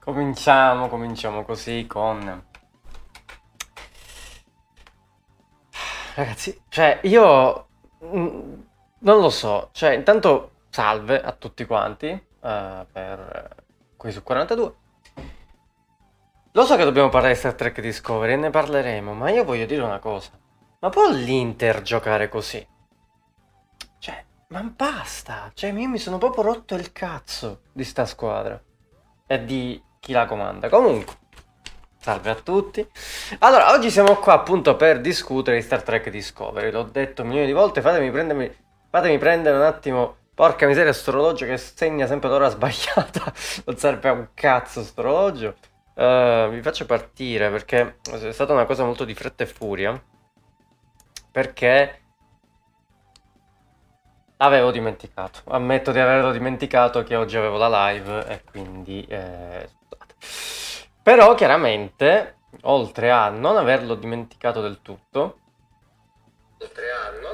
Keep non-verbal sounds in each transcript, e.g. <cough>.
Cominciamo, cominciamo così con... Ragazzi, cioè io mm, non lo so, cioè intanto salve a tutti quanti uh, per qui su 42. Lo so che dobbiamo parlare di Star Trek Discovery e ne parleremo, ma io voglio dire una cosa. Ma può l'Inter giocare così? Cioè, ma basta! Cioè, io mi sono proprio rotto il cazzo di sta squadra. E di chi la comanda. Comunque, salve a tutti. Allora, oggi siamo qua appunto per discutere di Star Trek Discovery. L'ho detto milioni di volte, fatemi, prendermi, fatemi prendere un attimo... Porca miseria, sto che segna sempre l'ora sbagliata. <laughs> non serve a un cazzo sto. Uh, vi faccio partire perché è stata una cosa molto di fretta e furia. Perché L'avevo dimenticato, ammetto di averlo dimenticato che oggi avevo la live e quindi eh, però chiaramente, oltre a non averlo dimenticato del tutto,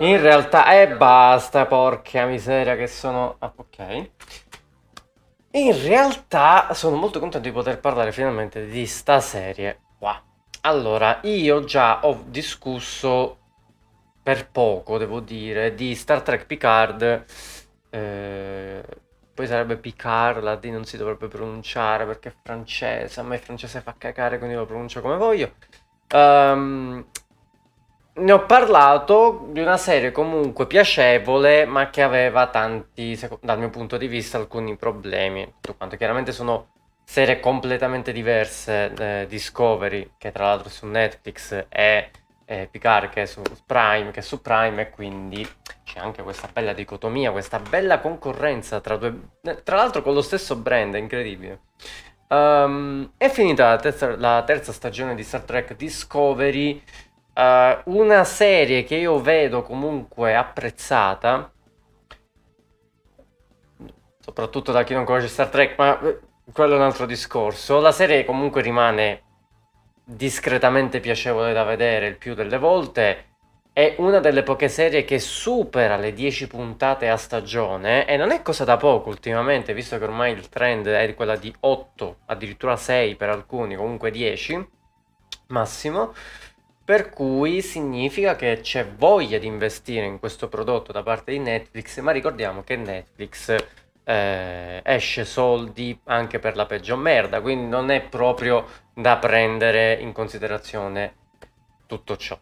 in realtà, e eh, basta, porca miseria che sono... Ah, ok. In realtà sono molto contento di poter parlare finalmente di sta serie qua. Allora, io già ho discusso per poco, devo dire, di Star Trek Picard eh, poi sarebbe Picard, la D non si dovrebbe pronunciare perché è francese, a me francese fa cacare quindi lo pronuncio come voglio. Um, ne ho parlato di una serie comunque piacevole, ma che aveva tanti, dal mio punto di vista, alcuni problemi. Tutto quanto. Chiaramente sono serie completamente diverse. Eh, Discovery, che tra l'altro è su Netflix, e eh, Picard, che è su Prime, che è su Prime, e quindi c'è anche questa bella dicotomia, questa bella concorrenza tra due... Tra l'altro con lo stesso brand, è incredibile. Um, è finita la terza, la terza, stagione di Star Trek Discovery, uh, una serie che io vedo comunque apprezzata, soprattutto da chi non conosce Star Trek, ma eh, quello è un altro discorso. La serie comunque rimane discretamente piacevole da vedere il più delle volte è una delle poche serie che supera le 10 puntate a stagione e non è cosa da poco ultimamente, visto che ormai il trend è quella di 8, addirittura 6 per alcuni, comunque 10 massimo. Per cui significa che c'è voglia di investire in questo prodotto da parte di Netflix, ma ricordiamo che Netflix eh, esce soldi anche per la peggio merda, quindi non è proprio da prendere in considerazione tutto ciò.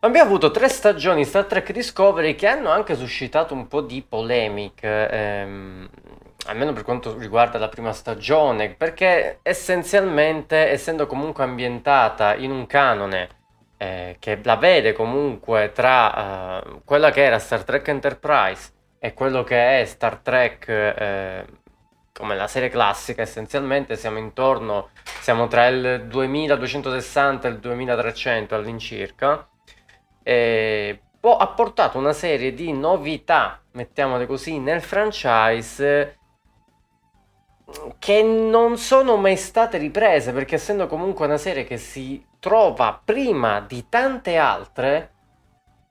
Abbiamo avuto tre stagioni Star Trek Discovery che hanno anche suscitato un po' di polemiche, ehm, almeno per quanto riguarda la prima stagione, perché essenzialmente, essendo comunque ambientata in un canone eh, che la vede comunque tra uh, quella che era Star Trek Enterprise e quello che è Star Trek eh, come la serie classica, essenzialmente. Siamo intorno, siamo tra il 2260 e il 2300 all'incirca. Eh, ha portato una serie di novità, mettiamole così, nel franchise che non sono mai state riprese perché essendo comunque una serie che si trova prima di tante altre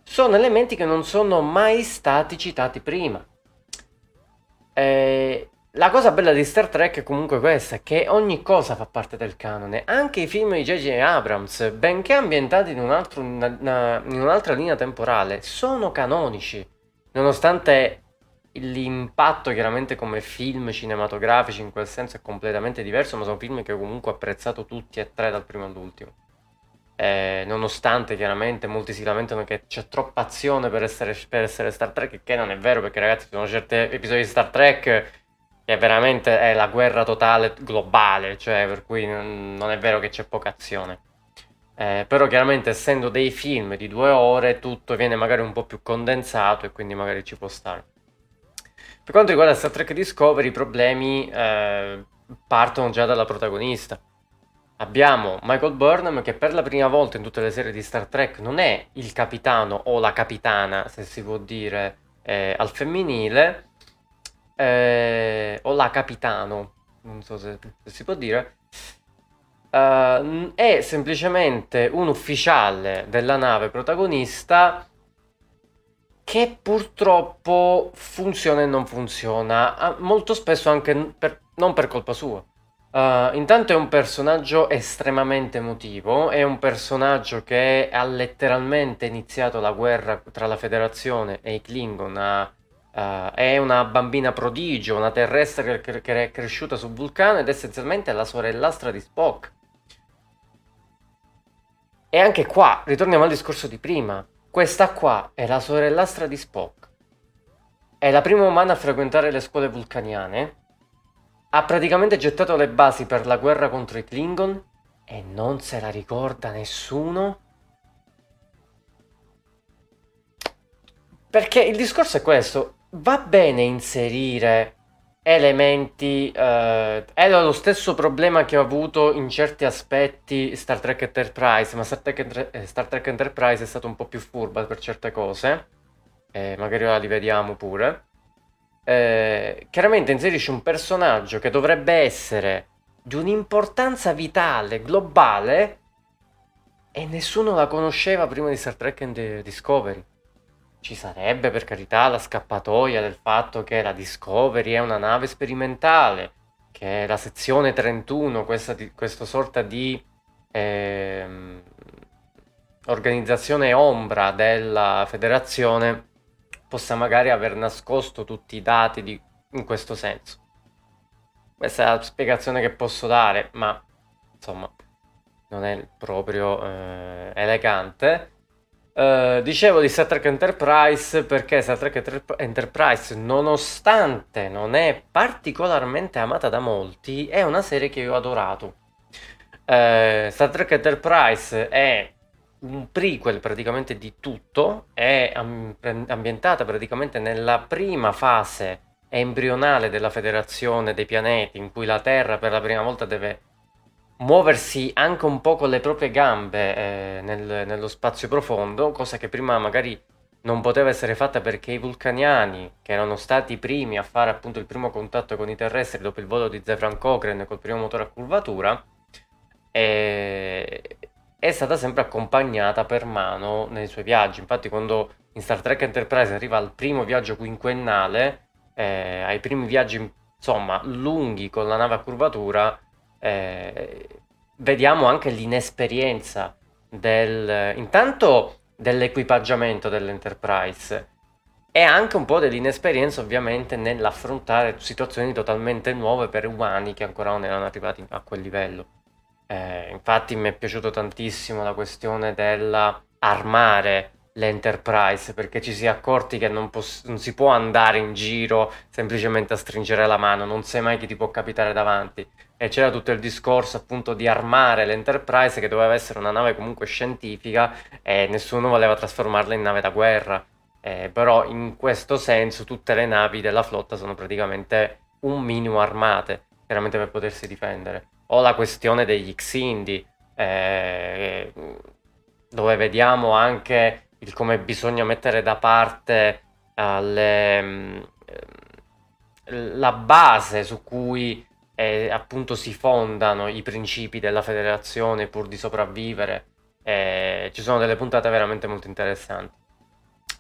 sono elementi che non sono mai stati citati prima eh, la cosa bella di Star Trek è comunque questa, che ogni cosa fa parte del canone, anche i film di J.J. Abrams, benché ambientati in, un altro, una, una, in un'altra linea temporale, sono canonici, nonostante l'impatto chiaramente come film cinematografici in quel senso è completamente diverso, ma sono film che comunque ho apprezzato tutti e tre dal primo all'ultimo. Eh, nonostante chiaramente molti si lamentano che c'è troppa azione per essere, per essere Star Trek, che non è vero perché ragazzi ci sono certi episodi di Star Trek che veramente è la guerra totale globale, cioè per cui non, non è vero che c'è poca azione. Eh, però chiaramente essendo dei film di due ore tutto viene magari un po' più condensato e quindi magari ci può stare. Per quanto riguarda Star Trek Discovery i problemi eh, partono già dalla protagonista. Abbiamo Michael Burnham che per la prima volta in tutte le serie di Star Trek non è il capitano o la capitana, se si può dire, eh, al femminile, eh, o la capitano, non so se, se si può dire, uh, è semplicemente un ufficiale della nave protagonista che purtroppo funziona e non funziona, molto spesso anche per, non per colpa sua. Uh, intanto è un personaggio estremamente emotivo, è un personaggio che ha letteralmente iniziato la guerra tra la Federazione e i Klingon, uh, è una bambina prodigio, una terrestre che, che è cresciuta su Vulcano ed essenzialmente è la sorellastra di Spock. E anche qua, ritorniamo al discorso di prima, questa qua è la sorellastra di Spock. È la prima umana a frequentare le scuole vulcaniane ha praticamente gettato le basi per la guerra contro i Klingon e non se la ricorda nessuno? Perché il discorso è questo, va bene inserire elementi, eh, era lo stesso problema che ho avuto in certi aspetti Star Trek Enterprise, ma Star Trek, eh, Star Trek Enterprise è stato un po' più furba per certe cose, eh, magari ora li vediamo pure eh, chiaramente inserisce un personaggio che dovrebbe essere di un'importanza vitale, globale, e nessuno la conosceva prima di Star Trek and Discovery. Ci sarebbe, per carità, la scappatoia del fatto che la Discovery è una nave sperimentale, che la sezione 31, questa, questa sorta di eh, organizzazione ombra della federazione, possa magari aver nascosto tutti i dati di, in questo senso. Questa è la spiegazione che posso dare, ma insomma non è proprio eh, elegante. Uh, dicevo di Star Trek Enterprise perché Star Trek Enterprise, nonostante non è particolarmente amata da molti, è una serie che io ho adorato. Uh, Star Trek Enterprise è un prequel praticamente di tutto, è ambientata praticamente nella prima fase embrionale della federazione dei pianeti, in cui la Terra per la prima volta deve muoversi anche un po' con le proprie gambe eh, nel, nello spazio profondo, cosa che prima magari non poteva essere fatta perché i vulcaniani, che erano stati i primi a fare appunto il primo contatto con i terrestri dopo il volo di Zefran Cochrane col primo motore a curvatura, e è stata sempre accompagnata per mano nei suoi viaggi. Infatti, quando in Star Trek Enterprise arriva al primo viaggio quinquennale, eh, ai primi viaggi insomma lunghi con la nave a curvatura, eh, vediamo anche l'inesperienza del intanto dell'equipaggiamento dell'Enterprise e anche un po' dell'inesperienza ovviamente nell'affrontare situazioni totalmente nuove per umani che ancora non erano arrivati a quel livello. Eh, infatti mi è piaciuto tantissimo la questione dell'armare l'Enterprise perché ci si è accorti che non, poss- non, si può andare in giro semplicemente a stringere la mano, non sai mai chi ti può capitare davanti. E c'era tutto il discorso appunto di armare l'Enterprise che doveva essere una nave comunque scientifica e nessuno voleva trasformarla in nave da guerra. Eh, però in questo senso tutte le navi della flotta sono praticamente un minimo armate, chiaramente per potersi difendere o la questione degli Xindi, eh, dove vediamo anche il come bisogna mettere da parte alle, mm, la base su cui eh, appunto si fondano i principi della federazione pur di sopravvivere. Eh, ci sono delle puntate veramente molto interessanti.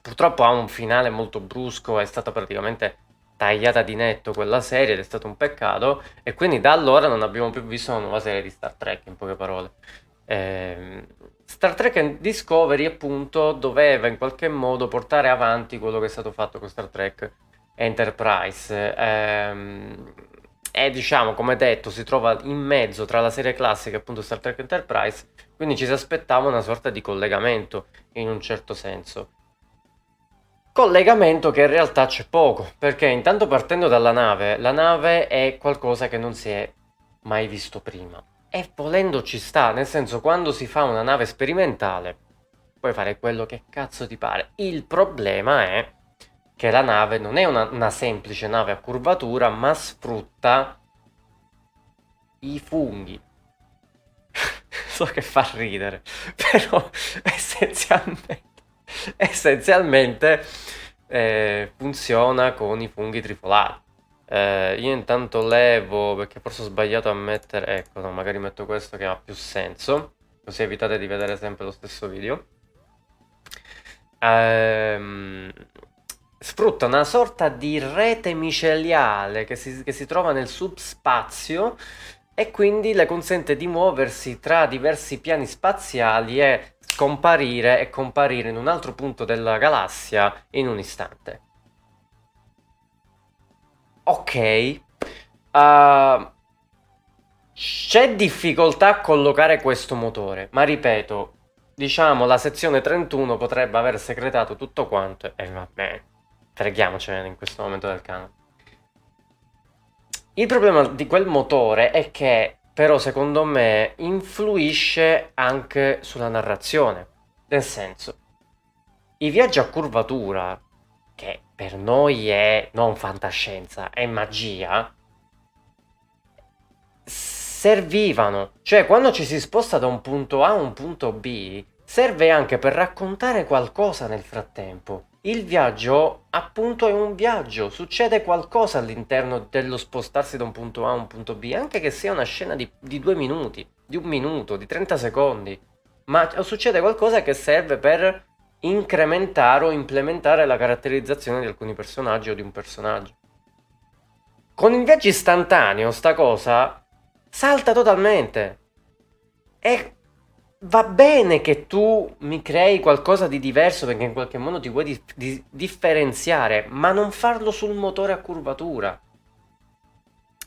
Purtroppo ha un finale molto brusco, è stata praticamente tagliata di netto quella serie ed è stato un peccato e quindi da allora non abbiamo più visto una nuova serie di Star Trek in poche parole. Eh, Star Trek Discovery appunto doveva in qualche modo portare avanti quello che è stato fatto con Star Trek Enterprise eh, e diciamo come detto si trova in mezzo tra la serie classica e appunto Star Trek Enterprise quindi ci si aspettava una sorta di collegamento in un certo senso Collegamento che in realtà c'è poco, perché intanto partendo dalla nave, la nave è qualcosa che non si è mai visto prima. E volendo ci sta, nel senso quando si fa una nave sperimentale puoi fare quello che cazzo ti pare. Il problema è che la nave non è una, una semplice nave a curvatura, ma sfrutta i funghi. <laughs> so che fa ridere, <laughs> però essenzialmente <laughs> essenzialmente eh, funziona con i funghi trifolati. Eh, io intanto levo perché forse ho sbagliato a mettere, ecco, no, magari metto questo che ha più senso, così evitate di vedere sempre lo stesso video. Ehm, sfrutta una sorta di rete miceliale che si, che si trova nel subspazio e quindi le consente di muoversi tra diversi piani spaziali e scomparire e comparire in un altro punto della galassia in un istante. Ok, uh, c'è difficoltà a collocare questo motore, ma ripeto, diciamo la sezione 31 potrebbe aver segretato tutto quanto e va bene, freghiamocene in questo momento del canale. Il problema di quel motore è che però secondo me influisce anche sulla narrazione. Nel senso, i viaggi a curvatura, che per noi è non fantascienza, è magia, servivano. Cioè, quando ci si sposta da un punto A a un punto B, serve anche per raccontare qualcosa nel frattempo. Il viaggio, appunto, è un viaggio, succede qualcosa all'interno dello spostarsi da un punto A a un punto B, anche che sia una scena di, di due minuti, di un minuto, di 30 secondi, ma succede qualcosa che serve per incrementare o implementare la caratterizzazione di alcuni personaggi o di un personaggio. Con il viaggio istantaneo, sta cosa salta totalmente. E va bene che tu mi crei qualcosa di diverso perché in qualche modo ti vuoi di- di- differenziare, ma non farlo sul motore a curvatura.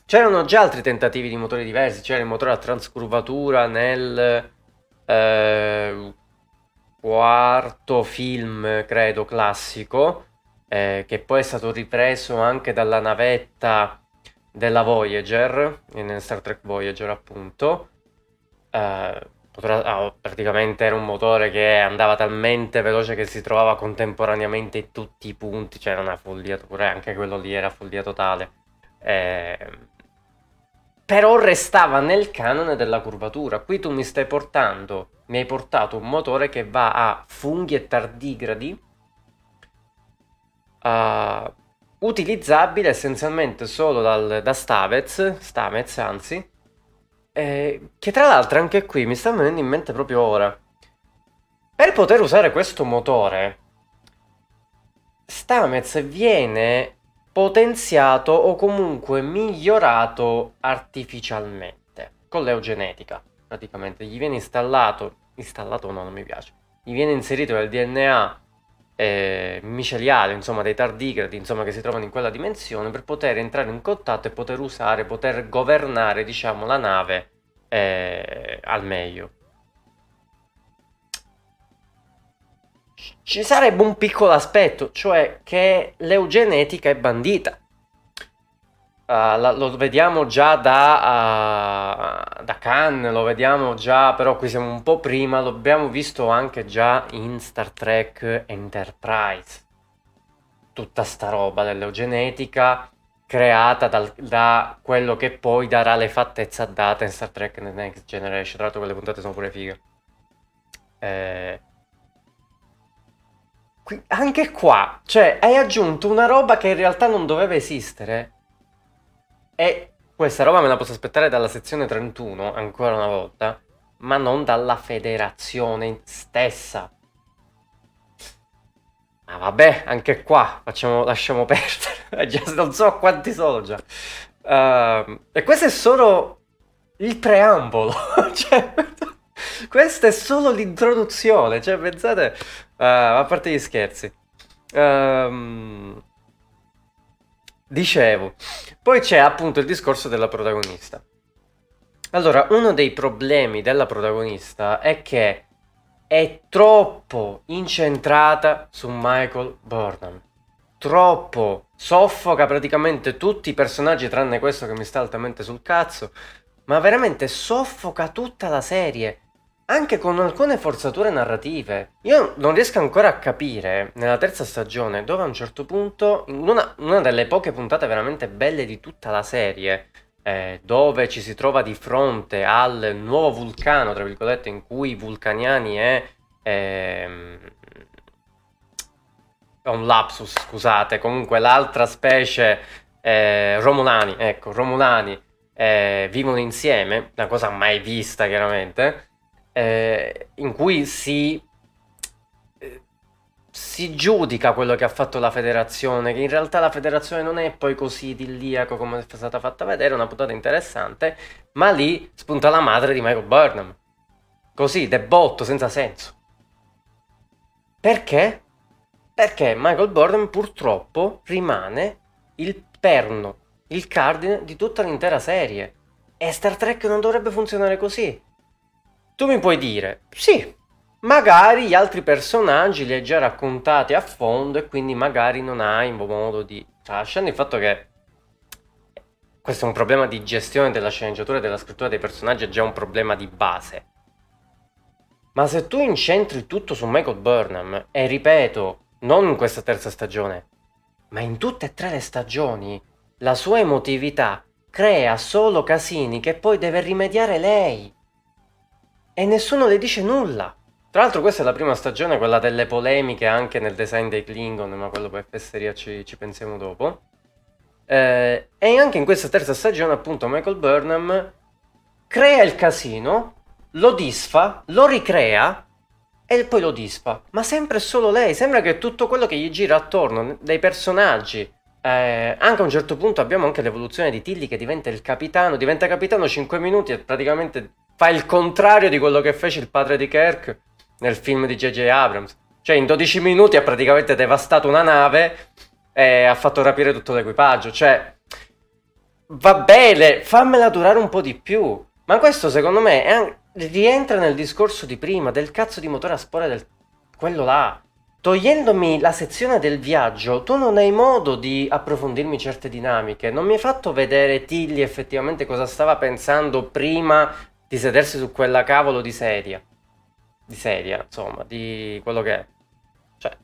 C'erano già altri tentativi di motori diversi, c'era il motore a transcurvatura nel eh, quarto film, credo, classico, eh, che poi è stato ripreso anche dalla navetta della Voyager, in Star Trek Voyager appunto. Eh, Ah, praticamente era un motore che andava talmente veloce che si trovava contemporaneamente in tutti i punti, cioè era una follia pure anche quello lì era follia totale. Eh, però restava nel canone della curvatura. Qui tu mi stai portando, mi hai portato un motore che va a funghi e tardigradi, uh, utilizzabile essenzialmente solo dal, da Stavez, Stamez anzi, eh, che tra l'altro anche qui mi sta venendo in mente proprio ora. Per poter usare questo motore, Stamez viene potenziato o comunque migliorato artificialmente con l'eugenetica. Praticamente gli viene installato, installato no, non mi piace, gli viene inserito nel DNA eh, miceliale, insomma, dei tardigradi, insomma, che si trovano in quella dimensione per poter entrare in contatto e poter usare, poter governare, diciamo, la nave eh, al meglio. Ci sarebbe un piccolo aspetto, cioè che l'eugenetica è bandita. Uh, lo vediamo già da, uh, da Cannes, lo vediamo già, però qui siamo un po' prima, l'abbiamo visto anche già in Star Trek Enterprise. Tutta sta roba dell'eugenetica creata dal, da quello che poi darà le fattezze a data in Star Trek The Next Generation. Tra l'altro quelle puntate sono pure fighe. Eh, qui, anche qua, cioè, hai aggiunto una roba che in realtà non doveva esistere e questa roba me la posso aspettare dalla sezione 31, ancora una volta, ma non dalla federazione stessa. Ma vabbè, anche qua facciamo, lasciamo perdere. <laughs> già, non so quanti sono già. Uh, e questo è solo il preambolo. <laughs> cioè, questa è solo l'introduzione. Cioè, pensate, uh, a parte gli scherzi. Um, Dicevo, poi c'è appunto il discorso della protagonista. Allora, uno dei problemi della protagonista è che è troppo incentrata su Michael Burnham. Troppo soffoca praticamente tutti i personaggi tranne questo che mi sta altamente sul cazzo, ma veramente soffoca tutta la serie anche con alcune forzature narrative. Io non riesco ancora a capire, nella terza stagione, dove a un certo punto, in una, una delle poche puntate veramente belle di tutta la serie, eh, dove ci si trova di fronte al nuovo vulcano, tra virgolette, in cui i vulcaniani è... Ehm, un lapsus, scusate, comunque l'altra specie, eh, Romulani, ecco, Romulani, eh, vivono insieme, una cosa mai vista chiaramente, eh, in cui si, eh, si giudica quello che ha fatto la federazione, che in realtà la federazione non è poi così idilliaco come è stata fatta vedere, una puntata interessante, ma lì spunta la madre di Michael Burnham. Così, debotto, senza senso. Perché? Perché Michael Burnham purtroppo rimane il perno, il cardine di tutta l'intera serie. E Star Trek non dovrebbe funzionare così. Tu mi puoi dire, sì, magari gli altri personaggi li hai già raccontati a fondo e quindi magari non hai modo di... Cioè, lasciando il fatto che questo è un problema di gestione della sceneggiatura e della scrittura dei personaggi, è già un problema di base. Ma se tu incentri tutto su Michael Burnham, e ripeto, non in questa terza stagione, ma in tutte e tre le stagioni, la sua emotività crea solo casini che poi deve rimediare lei. E nessuno le dice nulla. Tra l'altro questa è la prima stagione, quella delle polemiche anche nel design dei Klingon, ma quello per fesseria ci, ci pensiamo dopo. Eh, e anche in questa terza stagione appunto Michael Burnham crea il casino lo disfa, lo ricrea e poi lo disfa. Ma sempre solo lei. Sembra che tutto quello che gli gira attorno, dei personaggi. Eh, anche a un certo punto abbiamo anche l'evoluzione di Tilly che diventa il capitano. Diventa capitano 5 minuti e praticamente fa il contrario di quello che fece il padre di Kirk nel film di J.J. Abrams. Cioè, in 12 minuti ha praticamente devastato una nave e ha fatto rapire tutto l'equipaggio. Cioè, va bene, fammela durare un po' di più. Ma questo secondo me è, rientra nel discorso di prima del cazzo di motore a spore del quello là. Togliendomi la sezione del viaggio, tu non hai modo di approfondirmi certe dinamiche. Non mi hai fatto vedere Tilly effettivamente cosa stava pensando prima di sedersi su quella cavolo di sedia. Di sedia, insomma, di quello che è. Cioè,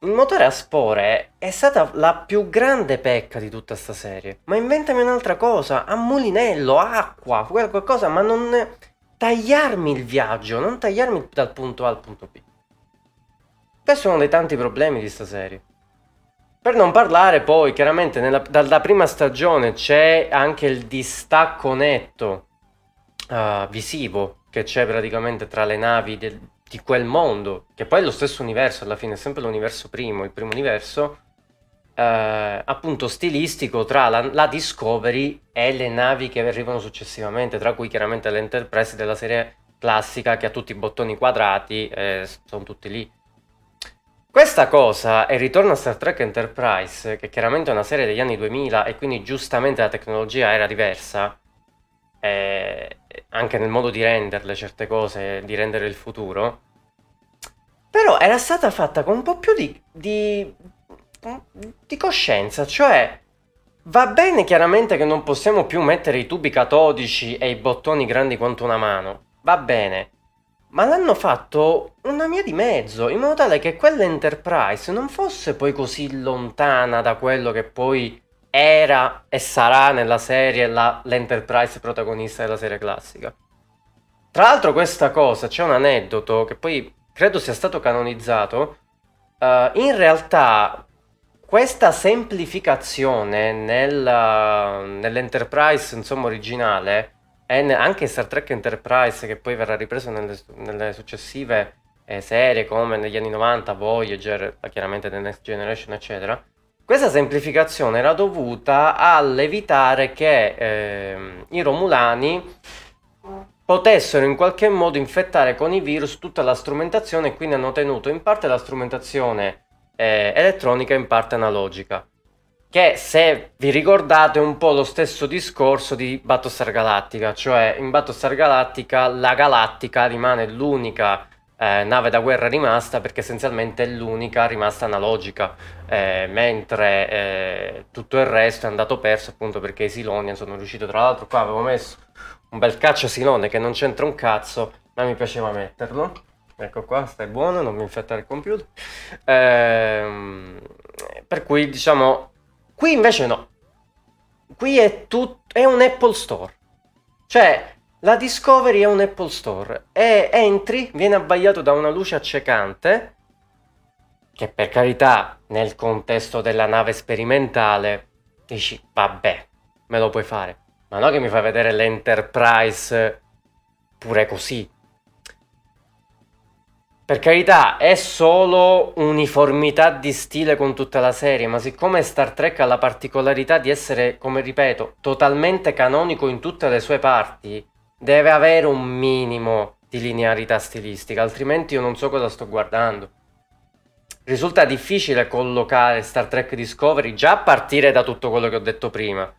il motore a spore è stata la più grande pecca di tutta sta serie. Ma inventami un'altra cosa, a mulinello, acqua, qualcosa, ma non tagliarmi il viaggio, non tagliarmi dal punto A al punto B. Questo è uno dei tanti problemi di sta serie. Per non parlare poi, chiaramente, nella, dalla prima stagione c'è anche il distacco netto uh, visivo che c'è praticamente tra le navi del, di quel mondo, che poi è lo stesso universo, alla fine è sempre l'universo primo, il primo universo, eh, appunto stilistico tra la, la, Discovery e le navi che arrivano successivamente, tra cui chiaramente l'Enterprise della serie classica che ha tutti i bottoni quadrati, eh, sono tutti lì. Questa cosa, e ritorno a Star Trek Enterprise, che chiaramente è una serie degli anni 2000 e quindi giustamente la tecnologia era diversa, eh, anche nel modo di renderle certe cose, di rendere il futuro, però era stata fatta con un po' più di, di di coscienza, cioè va bene chiaramente che non possiamo più mettere i tubi catodici e i bottoni grandi quanto una mano, va bene, ma l'hanno fatto una via di mezzo, in modo tale che quell'Enterprise non fosse poi così lontana da quello che poi era e sarà nella serie la, l'Enterprise protagonista della serie classica. Tra l'altro questa cosa, c'è un aneddoto che poi credo sia stato canonizzato, uh, in realtà questa semplificazione nel, nell'Enterprise insomma, originale e anche Star Trek Enterprise che poi verrà ripreso nelle, nelle successive eh, serie come negli anni 90, Voyager, chiaramente The Next Generation eccetera questa semplificazione era dovuta all'evitare che eh, i Romulani potessero in qualche modo infettare con i virus tutta la strumentazione e quindi hanno tenuto in parte la strumentazione eh, elettronica in parte analogica. Che se vi ricordate è un po' lo stesso discorso di Battlestar Galactica, cioè in Battlestar Galactica la Galattica rimane l'unica eh, nave da guerra rimasta perché essenzialmente è l'unica rimasta analogica, eh, mentre eh, tutto il resto è andato perso appunto perché i Silonian sono riusciti, tra l'altro qua avevo messo un bel caccia Silone che non c'entra un cazzo, ma mi piaceva metterlo Ecco qua, stai buono, non mi infettare il computer. Ehm, per cui diciamo, qui invece no. Qui è, tut- è un Apple Store. Cioè, la Discovery è un Apple Store. E entri, viene abbagliato da una luce accecante, che per carità, nel contesto della nave sperimentale, dici, vabbè, me lo puoi fare. Ma no che mi fai vedere l'Enterprise pure così per carità, è solo uniformità di stile con tutta la serie, ma siccome Star Trek ha la particolarità di essere, come ripeto, totalmente canonico in tutte le sue parti, deve avere un minimo di linearità stilistica, altrimenti io non so cosa sto guardando. Risulta difficile collocare Star Trek Discovery già a partire da tutto quello che ho detto prima,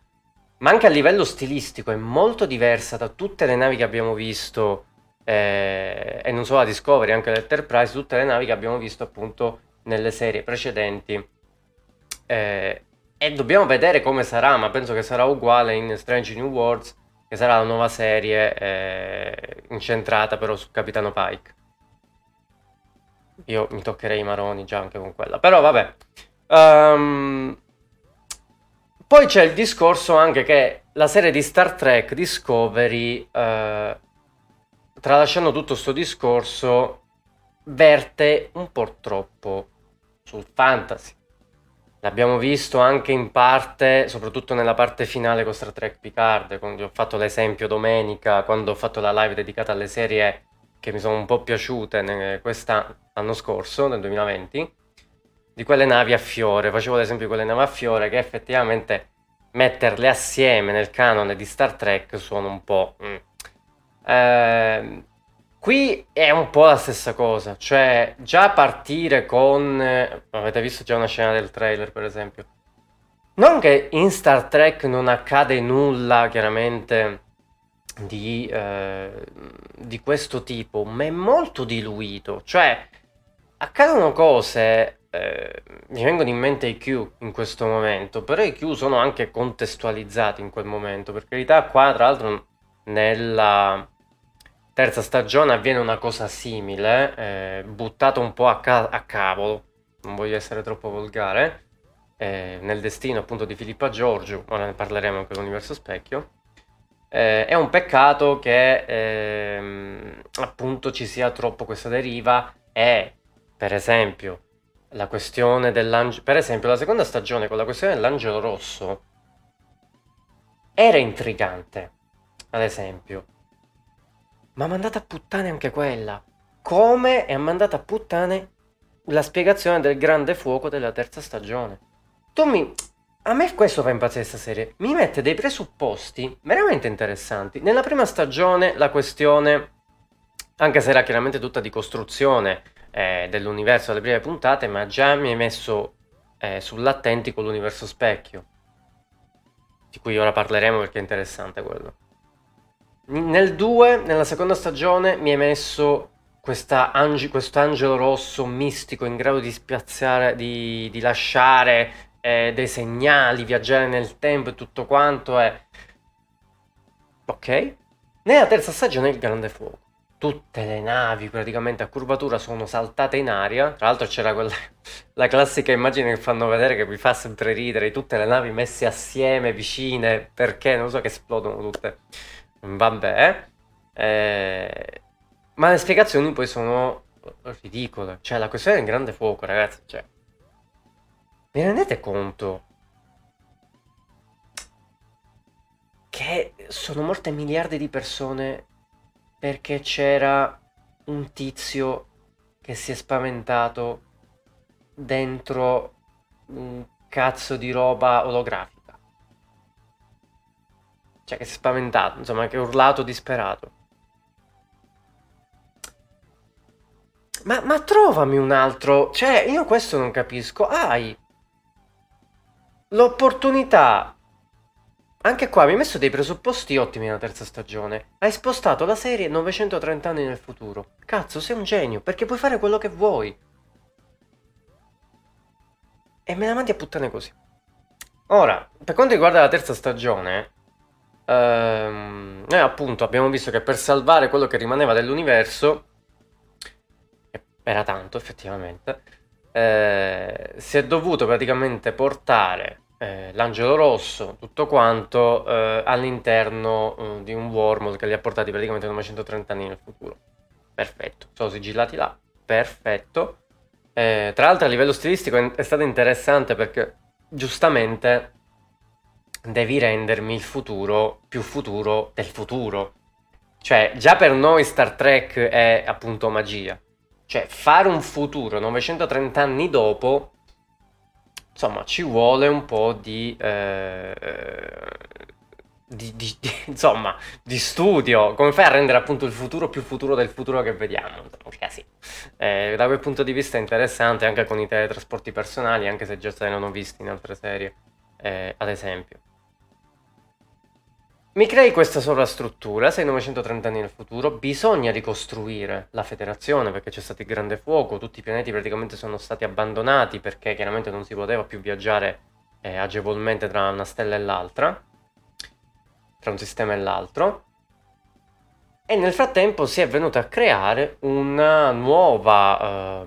ma anche a livello stilistico è molto diversa da tutte le navi che abbiamo visto eh, e non solo la Discovery, anche l'Enterprise, tutte le navi che abbiamo visto appunto nelle serie precedenti. Eh, e dobbiamo vedere come sarà, ma penso che sarà uguale in Strange New Worlds, che sarà la nuova serie eh, incentrata però su Capitano Pike. Io mi toccherei i maroni già anche con quella, però vabbè. Um, poi c'è il discorso anche che la serie di Star Trek Discovery uh, tralasciando tutto questo discorso, verte un po' troppo sul fantasy. L'abbiamo visto anche in parte, soprattutto nella parte finale con Star Trek Picard, quando ho fatto l'esempio domenica, quando ho fatto la live dedicata alle serie che mi sono un po' piaciute quest'anno scorso, nel 2020, di quelle navi a fiore. Facevo l'esempio di quelle navi a fiore che effettivamente metterle assieme nel canone di Star Trek sono un po'... Mm eh, qui è un po' la stessa cosa, cioè già partire con... Eh, avete visto già una scena del trailer per esempio. Non che in Star Trek non accade nulla chiaramente di, eh, di questo tipo, ma è molto diluito, cioè accadono cose eh, mi vengono in mente i Q in questo momento, però i Q sono anche contestualizzati in quel momento. Per carità, qua tra l'altro nella terza stagione avviene una cosa simile, eh, buttato un po' a, ca- a, cavolo, non voglio essere troppo volgare, eh, nel destino appunto di Filippa Giorgio, ora ne parleremo anche dell'universo specchio. Eh, è un peccato che ehm, appunto ci sia troppo questa deriva e per esempio la questione dell'angelo per esempio la seconda stagione con la questione dell'angelo rosso era intrigante ad esempio ma mandata a puttane anche quella. Come è mandata a puttane la spiegazione del grande fuoco della terza stagione. Mi... A me questo fa impazzire questa serie. Mi mette dei presupposti veramente interessanti. Nella prima stagione la questione, anche se era chiaramente tutta di costruzione eh, dell'universo alle prime puntate, ma già mi hai messo eh, sull'attenti con l'universo specchio. Di cui ora parleremo perché è interessante quello. Nel 2, nella seconda stagione, mi hai messo ange, questo angelo rosso mistico in grado di spiazzare, di, di lasciare eh, dei segnali, viaggiare nel tempo e tutto quanto. È... Ok. Nella terza stagione il grande fuoco. Tutte le navi praticamente a curvatura sono saltate in aria. Tra l'altro c'era quella <laughs> la classica immagine che fanno vedere che vi fa sempre ridere, tutte le navi messe assieme, vicine, perché non so che esplodono tutte. Vabbè. Eh, ma le spiegazioni poi sono ridicole. Cioè, la questione del grande fuoco, ragazzi. Cioè, vi rendete conto che sono morte miliardi di persone perché c'era un tizio che si è spaventato dentro un cazzo di roba olografica? Cioè che si è spaventato, insomma, che ha urlato disperato. Ma, ma trovami un altro... Cioè, io questo non capisco. Hai l'opportunità... Anche qua mi hai messo dei presupposti ottimi nella terza stagione. Hai spostato la serie 930 anni nel futuro. Cazzo, sei un genio, perché puoi fare quello che vuoi. E me la mandi a puttane così. Ora, per quanto riguarda la terza stagione, Ehm, e appunto abbiamo visto che per salvare quello che rimaneva dell'universo, era tanto effettivamente, eh, si è dovuto praticamente portare eh, l'angelo rosso, tutto quanto, eh, all'interno eh, di un wormhole che li ha portati praticamente 930 anni nel futuro. Perfetto, sono sigillati là, perfetto. Eh, tra l'altro a livello stilistico è, è stato interessante perché giustamente devi rendermi il futuro più futuro del futuro. Cioè, già per noi Star Trek è appunto magia. Cioè, fare un futuro 930 anni dopo, insomma, ci vuole un po' di... Eh, di, di, di, <laughs> insomma, di studio, come fai a rendere appunto il futuro più futuro del futuro che vediamo? Così. Eh, da quel punto di vista è interessante anche con i teletrasporti personali, anche se già se ne hanno visti in altre serie, eh, ad esempio. Mi crei questa sovrastruttura, sei 930 anni nel futuro, bisogna ricostruire la federazione perché c'è stato il grande fuoco, tutti i pianeti praticamente sono stati abbandonati perché chiaramente non si poteva più viaggiare eh, agevolmente tra una stella e l'altra, tra un sistema e l'altro. E nel frattempo si è venuta a creare una nuova eh,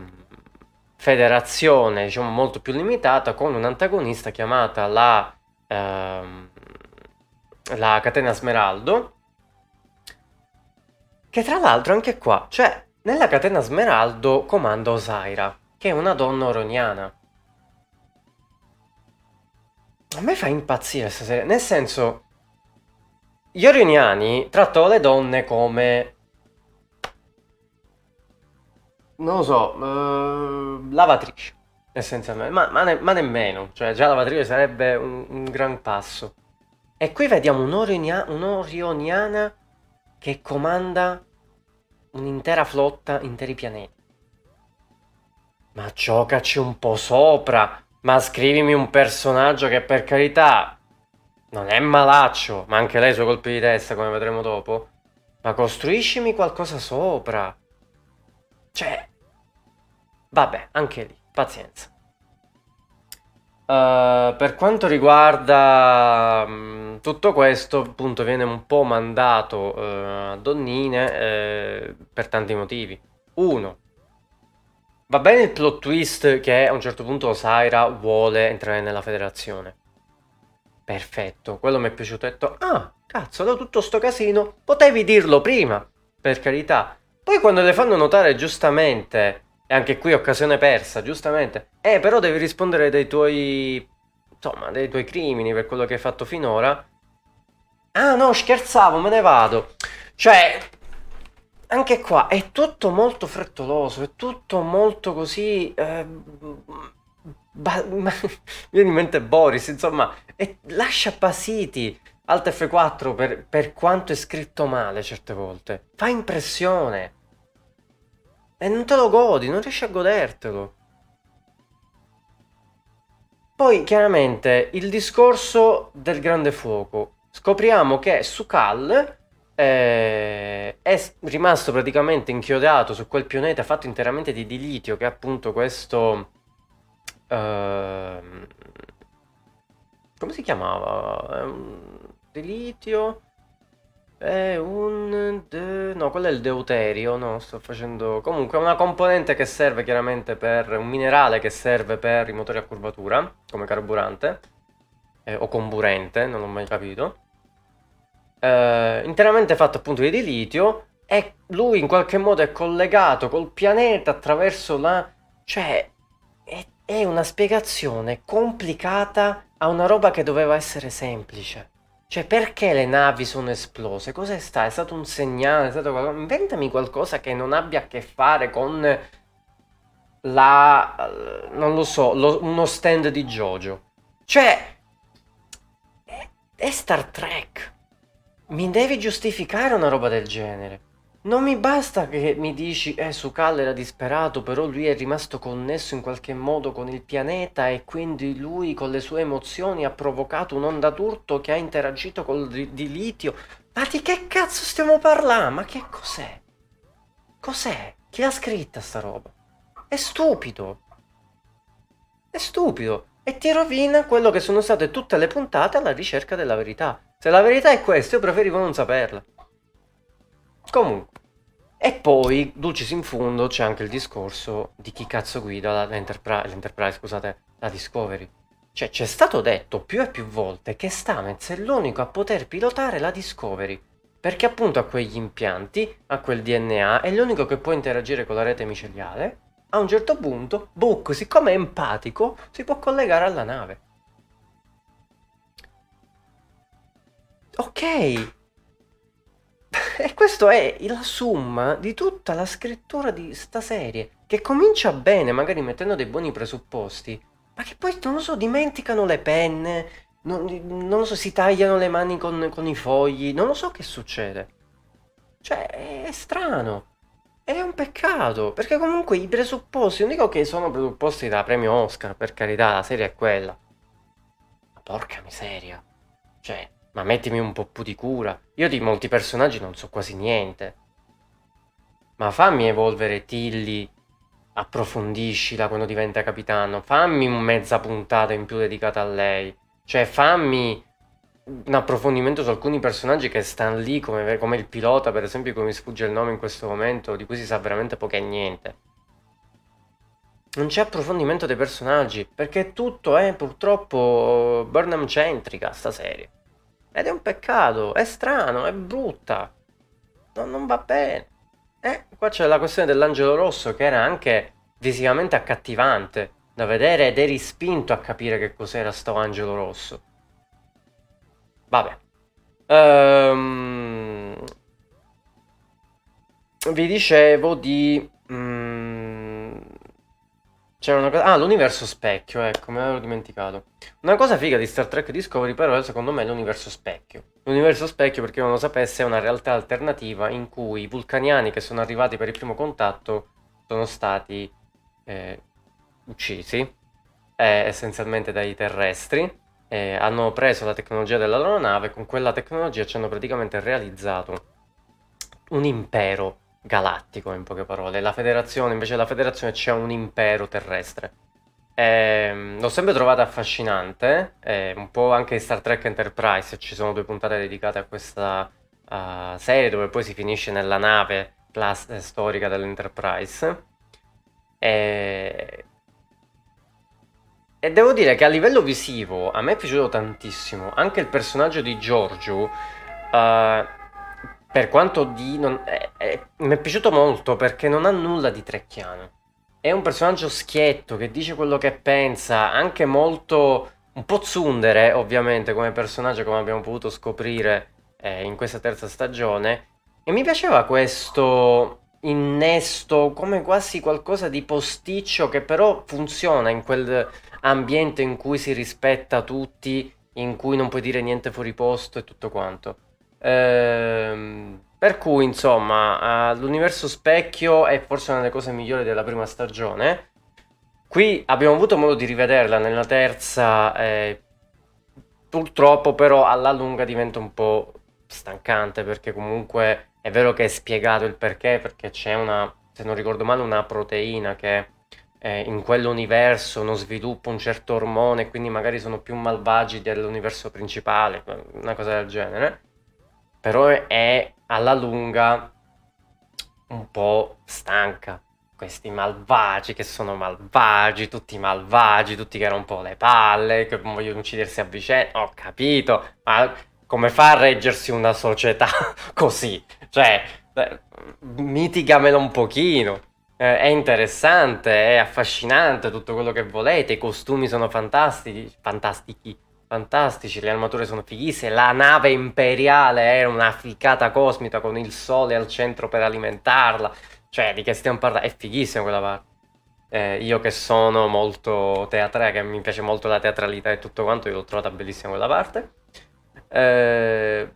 federazione, diciamo molto più limitata, con un'antagonista chiamata la... Eh, la catena Smeraldo, che tra l'altro anche qua, cioè nella catena Smeraldo comanda Osaira, che è una donna oroniana. A me fa impazzire questa serie, nel senso, gli orioniani trattano le donne come... Non lo so, uh, lavatrice, essenzialmente, ma, ma, ne, ma, nemmeno, cioè già lavatrice sarebbe un, un gran passo. E qui vediamo un'Orionia- un'Orioniana che comanda un'intera flotta, interi pianeti. Ma giocaci un po' sopra, ma scrivimi un personaggio che per carità non è malaccio, ma anche lei i suoi colpi di testa, come vedremo dopo. Ma costruiscimi qualcosa sopra. Cioè, vabbè, anche lì, pazienza. Uh, per quanto riguarda um, tutto questo, appunto, viene un po' mandato uh, a donnine eh, per tanti motivi. Uno, va bene il plot twist che a un certo punto Osaira vuole entrare nella federazione. Perfetto, quello mi è piaciuto. Ho detto, ah, cazzo, da tutto sto casino, potevi dirlo prima, per carità. Poi quando le fanno notare giustamente e anche qui occasione persa, giustamente. Eh, però devi rispondere dei tuoi... Insomma, dei tuoi crimini per quello che hai fatto finora. Ah no, scherzavo, me ne vado. Cioè, anche qua è tutto molto frettoloso, è tutto molto così... Eh, ba- ma, <laughs> viene in mente Boris, insomma, e lascia basiti. Alt F4 per, per quanto è scritto male certe volte. Fa impressione. E non te lo godi, non riesci a godertelo. Poi chiaramente il discorso del grande fuoco. Scopriamo che Sukal eh, è rimasto praticamente inchiodato su quel pianeta fatto interamente di dilitio, che è appunto questo... Eh, come si chiamava? dilitio? È un... De... No, quello è il deuterio, no, sto facendo... Comunque è una componente che serve chiaramente per... Un minerale che serve per i motori a curvatura, come carburante, eh, o comburente, non l'ho mai capito. Eh, interamente fatto appunto di litio e lui in qualche modo è collegato col pianeta attraverso la... Cioè, è, è una spiegazione complicata a una roba che doveva essere semplice. Cioè, perché le navi sono esplose? Cos'è stato? È stato un segnale? È stato qualcosa? Inventami qualcosa che non abbia a che fare con la... non lo so, lo, uno stand di Jojo. Cioè, è, è Star Trek. Mi devi giustificare una roba del genere. Non mi basta che mi dici, eh, Sukal era disperato, però lui è rimasto connesso in qualche modo con il pianeta e quindi lui con le sue emozioni ha provocato un'onda d'urto che ha interagito col di litio. Ma di che cazzo stiamo parlando? Ma che cos'è? Cos'è? Chi l'ha scritta sta roba? È stupido. È stupido. E ti rovina quello che sono state tutte le puntate alla ricerca della verità. Se la verità è questa, io preferivo non saperla. Comunque. E poi, dulcis in fondo, c'è anche il discorso di chi cazzo guida l'Enterprise, l'Enterprise scusate, la Discovery. Cioè, c'è stato detto più e più volte che Stamets è l'unico a poter pilotare la Discovery. Perché appunto ha quegli impianti, ha quel DNA, è l'unico che può interagire con la rete miceliale. A un certo punto, Book, siccome è empatico, si può collegare alla nave. Ok, e questo è la summa di tutta la scrittura di sta serie, che comincia bene, magari mettendo dei buoni presupposti, ma che poi, non lo so, dimenticano le penne, non, non lo so, si tagliano le mani con, con i fogli, non lo so che succede. Cioè, è strano. È un peccato, perché comunque i presupposti, non dico che sono presupposti da premio Oscar, per carità, la serie è quella. Ma porca miseria. Cioè, ma mettimi un po' più di cura. Io di molti personaggi non so quasi niente. Ma fammi evolvere Tilly, approfondiscila quando diventa capitano, fammi un mezza puntata in più dedicata a lei. Cioè, fammi un approfondimento su alcuni personaggi che stanno lì, come, come il pilota, per esempio, come mi sfugge il nome in questo momento, di cui si sa veramente poco e niente. Non c'è approfondimento dei personaggi, perché tutto è purtroppo Burnham centrica sta serie. Ed è un peccato, è strano, è brutta. No, non va bene. Eh, qua c'è la questione dell'angelo rosso che era anche visivamente accattivante da vedere ed eri spinto a capire che cos'era sto angelo rosso. Vabbè. Um, vi dicevo di... C'era una cosa... Ah, l'universo specchio, ecco, me l'avevo dimenticato. Una cosa figa di Star Trek Discovery però secondo me è l'universo specchio. L'universo specchio, perché non lo sapesse, è una realtà alternativa in cui i vulcaniani che sono arrivati per il primo contatto sono stati eh, uccisi, eh, essenzialmente dai terrestri, eh, hanno preso la tecnologia della loro nave, con quella tecnologia ci hanno praticamente realizzato un impero galattico, in poche parole. La federazione, invece della federazione c'è un impero terrestre. Eh, l'ho sempre trovata affascinante, eh, un po' anche Star Trek Enterprise, ci sono due puntate dedicate a questa uh, serie dove poi si finisce nella nave class- storica dell'Enterprise. E e devo dire che a livello visivo a me è piaciuto tantissimo. Anche il personaggio di Giorgio, uh, per quanto di... Non, è, è, mi è piaciuto molto perché non ha nulla di trecchiano. È un personaggio schietto che dice quello che pensa, anche molto... un po' tsundere ovviamente come personaggio come abbiamo potuto scoprire eh, in questa terza stagione. E mi piaceva questo innesto come quasi qualcosa di posticcio che però funziona in quel ambiente in cui si rispetta tutti, in cui non puoi dire niente fuori posto e tutto quanto. Ehm, per cui, insomma, uh, l'universo specchio è forse una delle cose migliori della prima stagione. Qui abbiamo avuto modo di rivederla nella terza, eh, purtroppo però alla lunga diventa un po' stancante perché comunque è vero che è spiegato il perché, perché c'è una, se non ricordo male, una proteina che eh, in quell'universo non sviluppa un certo ormone, quindi magari sono più malvagi dell'universo principale, una cosa del genere. Però è alla lunga un po' stanca. Questi malvagi che sono malvagi, tutti malvagi, tutti che po' le palle, che vogliono uccidersi a vicenda. Ho capito, ma come fa a reggersi una società <laughs> così? Cioè, mitigamelo un pochino eh, è interessante, è affascinante tutto quello che volete, i costumi sono fantastici, fantastici, fantastici, le armature sono fighissime, la nave imperiale è una ficata cosmica con il sole al centro per alimentarla, cioè di che stiamo parlando, è fighissima quella parte. Eh, io che sono molto teatrale, che mi piace molto la teatralità e tutto quanto, io l'ho trovata bellissima quella parte. Eh,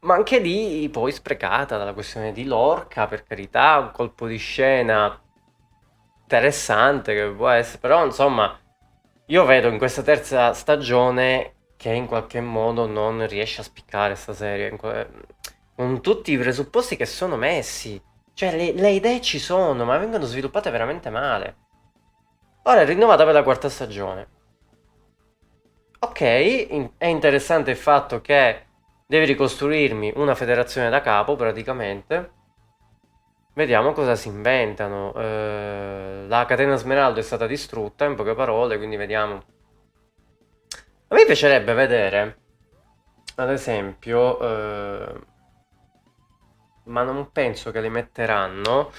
ma anche lì poi sprecata dalla questione di Lorca, per carità, un colpo di scena interessante che può essere, però insomma, io vedo in questa terza stagione che in qualche modo non riesce a spiccare questa serie, con tutti i presupposti che sono messi. Cioè, le, le idee ci sono, ma vengono sviluppate veramente male. Ora è rinnovata per la quarta stagione. Ok, in- è interessante il fatto che Devi ricostruirmi una federazione da capo praticamente. Vediamo cosa si inventano. Eh, la catena Smeraldo è stata distrutta, in poche parole, quindi vediamo. A me piacerebbe vedere, ad esempio, eh, ma non penso che li metteranno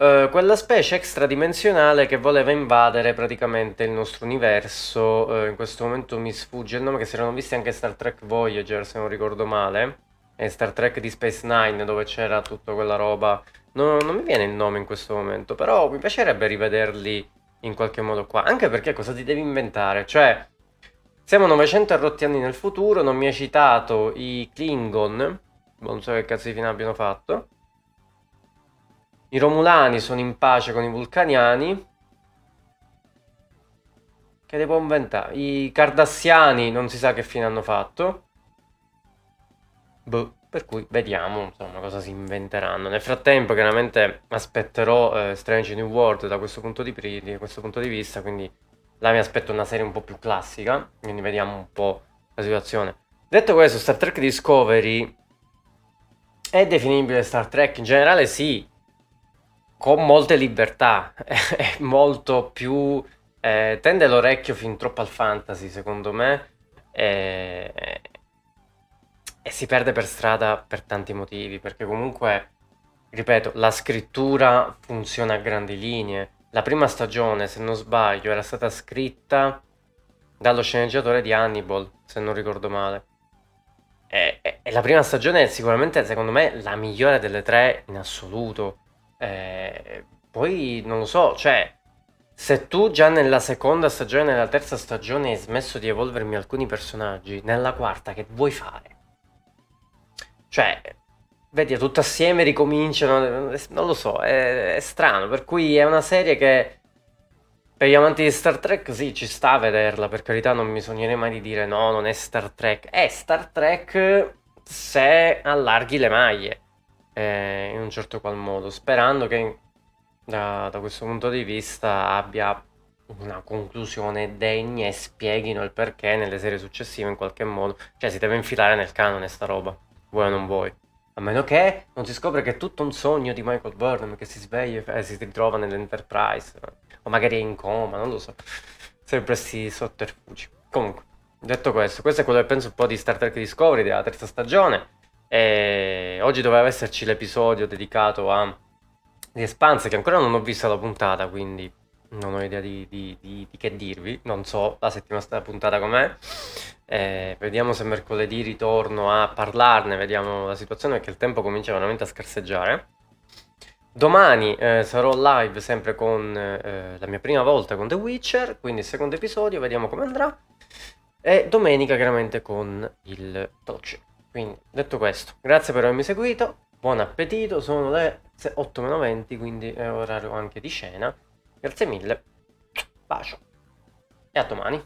Uh, quella specie extradimensionale che voleva invadere praticamente il nostro universo. Uh, in questo momento mi sfugge il nome, che si erano visti anche Star Trek Voyager, se non ricordo male. e Star Trek di Space Nine dove c'era tutta quella roba. No, non mi viene il nome in questo momento, però mi piacerebbe rivederli in qualche modo qua. Anche perché cosa ti devi inventare? Cioè, siamo 900 rotti anni nel futuro, non mi hai citato i Klingon, non so che cazzo di fine abbiano fatto. I Romulani sono in pace con i Vulcaniani. Che devo inventare? I Cardassiani non si sa che fine hanno fatto. Boh, per cui vediamo insomma cosa si inventeranno. Nel frattempo, chiaramente aspetterò eh, Strange New World da questo, punto di, da questo punto di vista. Quindi là mi aspetto una serie un po' più classica. Quindi vediamo un po' la situazione. Detto questo, Star Trek Discovery è definibile Star Trek? In generale sì, con molte libertà, <laughs> è molto più... Eh, tende l'orecchio fin troppo al fantasy secondo me e, e si perde per strada per tanti motivi, perché comunque, ripeto, la scrittura funziona a grandi linee. La prima stagione, se non sbaglio, era stata scritta dallo sceneggiatore di Hannibal, se non ricordo male. E, e, e la prima stagione è sicuramente, secondo me, la migliore delle tre in assoluto. E, poi, non lo so, cioè, se tu già nella seconda stagione, nella terza stagione hai smesso di evolvermi alcuni personaggi, nella quarta che vuoi fare? Cioè, vedi, tutto assieme ricominciano, non lo so, è, è strano, per cui è una serie che per gli amanti di Star Trek sì, ci sta a vederla, per carità non mi sognerei mai di dire no, non è Star Trek. È Star Trek se allarghi le maglie, eh, in un certo qual modo, sperando che da, da questo punto di vista abbia una conclusione degna e spieghino il perché nelle serie successive in qualche modo. Cioè si deve infilare nel canone sta roba vuoi o non vuoi. A meno che non si scopre che è tutto un sogno di Michael Burnham che si sveglia e si ritrova nell'Enterprise. O magari è in coma, non lo so. Sempre questi sotterfugi. Comunque, detto questo, questo è quello che penso un po' di Star Trek Discovery della terza stagione. E oggi doveva esserci l'episodio dedicato a The Expanse, che ancora non ho visto la puntata, quindi non ho idea di, di, di, di che dirvi. Non so la settima puntata com'è. Eh, vediamo se mercoledì ritorno a parlarne, vediamo la situazione perché il tempo comincia veramente a scarseggiare. Domani eh, sarò live sempre con eh, la mia prima volta con The Witcher, quindi il secondo episodio, vediamo come andrà. E domenica chiaramente con il show. Quindi detto questo, grazie per avermi seguito, buon appetito, sono le 8.20 quindi è orario anche di cena. Grazie mille, bacio e a domani.